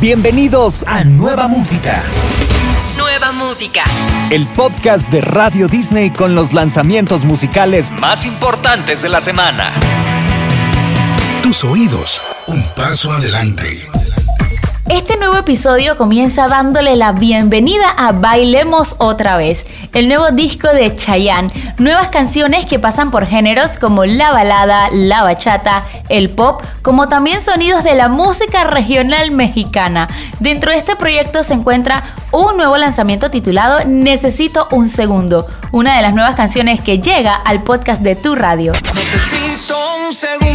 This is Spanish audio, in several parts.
Bienvenidos a Nueva Música. Nueva Música. El podcast de Radio Disney con los lanzamientos musicales más importantes de la semana. Tus oídos, un paso adelante. Este nuevo episodio comienza dándole la bienvenida a Bailemos otra vez, el nuevo disco de Chayanne. Nuevas canciones que pasan por géneros como la balada, la bachata, el pop, como también sonidos de la música regional mexicana. Dentro de este proyecto se encuentra un nuevo lanzamiento titulado Necesito un segundo, una de las nuevas canciones que llega al podcast de tu radio. Necesito un segundo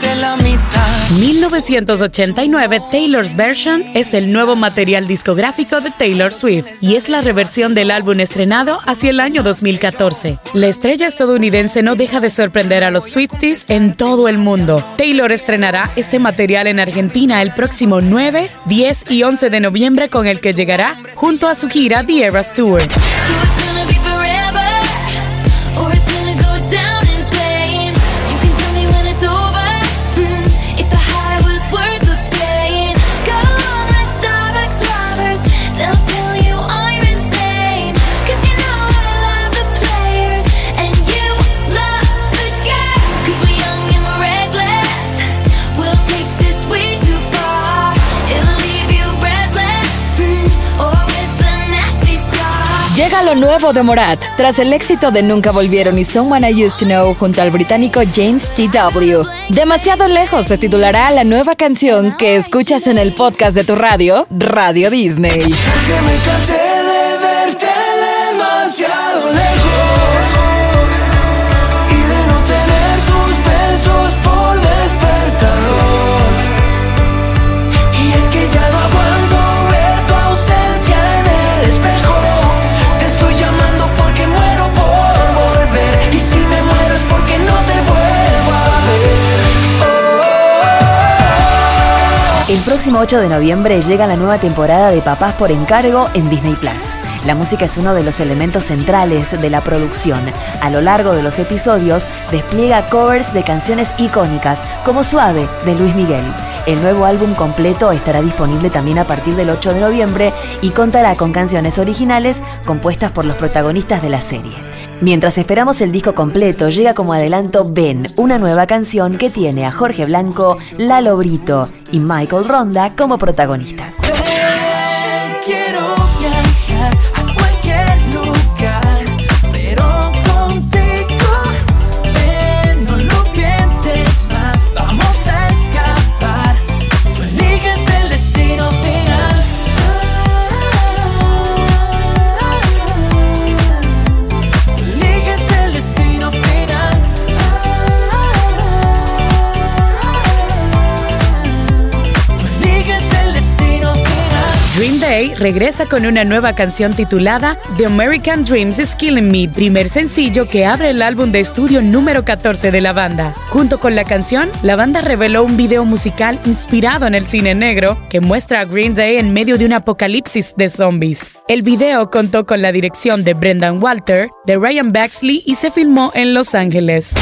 llevarte la mitad. 1989 Taylor's Version es el nuevo material discográfico de Taylor Swift y es la reversión del álbum estrenado hacia el año 2014. La estrella estadounidense no deja de sorprender a los Swifties en todo el mundo. Taylor estrenará este material en Argentina el próximo 9, 10 y 11 de noviembre con el que llegará junto a su gira The Eras Tour. Lo nuevo de Morat. Tras el éxito de Nunca Volvieron y Someone I Used to Know junto al británico James T.W. Demasiado lejos se titulará la nueva canción que escuchas en el podcast de tu radio, Radio Disney. Próximo 8 de noviembre llega la nueva temporada de Papás por encargo en Disney Plus. La música es uno de los elementos centrales de la producción. A lo largo de los episodios despliega covers de canciones icónicas como Suave de Luis Miguel. El nuevo álbum completo estará disponible también a partir del 8 de noviembre y contará con canciones originales compuestas por los protagonistas de la serie. Mientras esperamos el disco completo, llega como adelanto Ben, una nueva canción que tiene a Jorge Blanco, Lalo Brito y Michael Ronda como protagonistas. Regresa con una nueva canción titulada The American Dreams is Killing Me, primer sencillo que abre el álbum de estudio número 14 de la banda. Junto con la canción, la banda reveló un video musical inspirado en el cine negro que muestra a Green Day en medio de un apocalipsis de zombies. El video contó con la dirección de Brendan Walter, de Ryan Baxley y se filmó en Los Ángeles.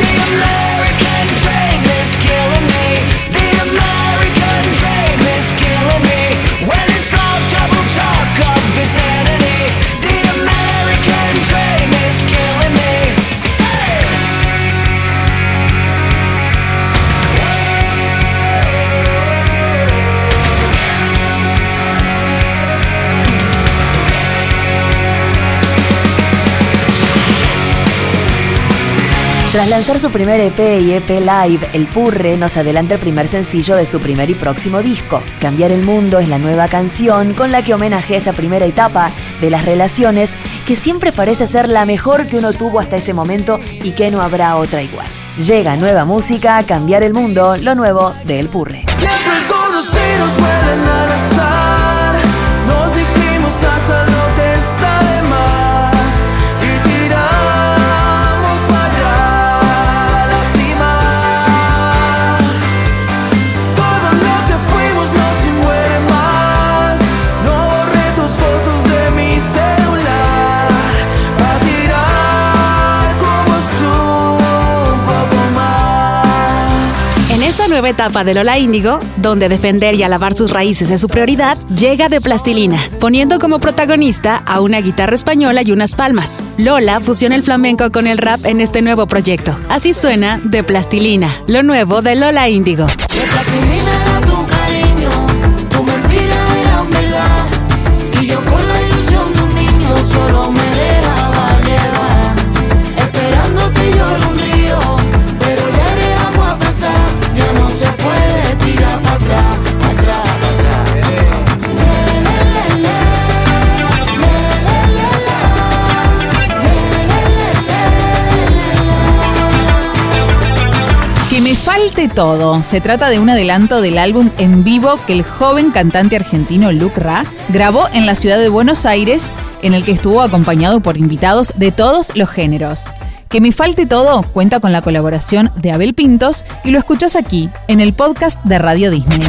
Tras lanzar su primer EP y EP Live, El Purre nos adelanta el primer sencillo de su primer y próximo disco. Cambiar el mundo es la nueva canción con la que homenajea esa primera etapa de las relaciones que siempre parece ser la mejor que uno tuvo hasta ese momento y que no habrá otra igual. Llega nueva música, Cambiar el mundo, lo nuevo de El Purre. Etapa de Lola Índigo, donde defender y alabar sus raíces es su prioridad, llega de plastilina, poniendo como protagonista a una guitarra española y unas palmas. Lola fusiona el flamenco con el rap en este nuevo proyecto. Así suena de plastilina, lo nuevo de Lola Índigo. Falte todo. Se trata de un adelanto del álbum en vivo que el joven cantante argentino Luke Ra grabó en la ciudad de Buenos Aires, en el que estuvo acompañado por invitados de todos los géneros. Que me falte todo cuenta con la colaboración de Abel Pintos y lo escuchas aquí, en el podcast de Radio Disney.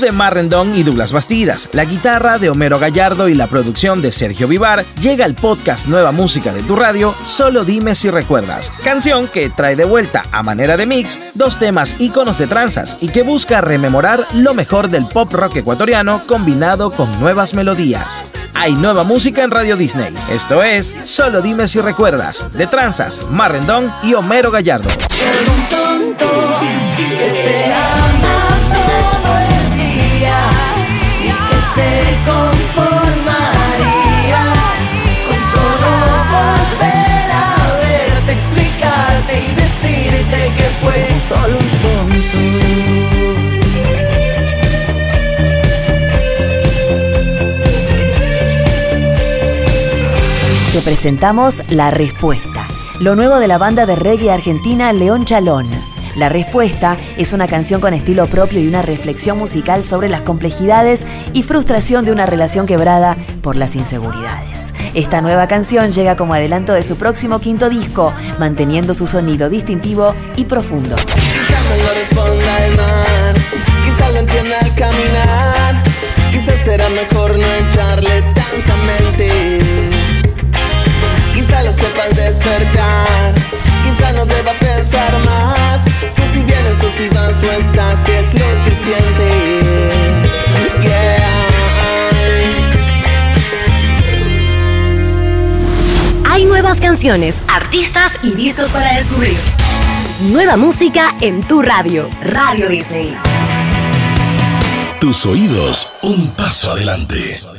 De Marrendón y Douglas Bastidas, la guitarra de Homero Gallardo y la producción de Sergio Vivar, llega el podcast Nueva Música de tu radio, Solo dime si recuerdas, canción que trae de vuelta a manera de mix dos temas íconos de tranzas y que busca rememorar lo mejor del pop rock ecuatoriano combinado con nuevas melodías. Hay nueva música en Radio Disney. Esto es Solo dime si recuerdas, de tranzas, Marrendón y Homero Gallardo. Presentamos La Respuesta, lo nuevo de la banda de reggae argentina León Chalón. La respuesta es una canción con estilo propio y una reflexión musical sobre las complejidades y frustración de una relación quebrada por las inseguridades. Esta nueva canción llega como adelanto de su próximo quinto disco, manteniendo su sonido distintivo y profundo. Estás, ¿qué es lo que sientes? Hay nuevas canciones, artistas y discos para descubrir. Nueva música en tu radio, Radio Disney. Tus oídos, un paso adelante.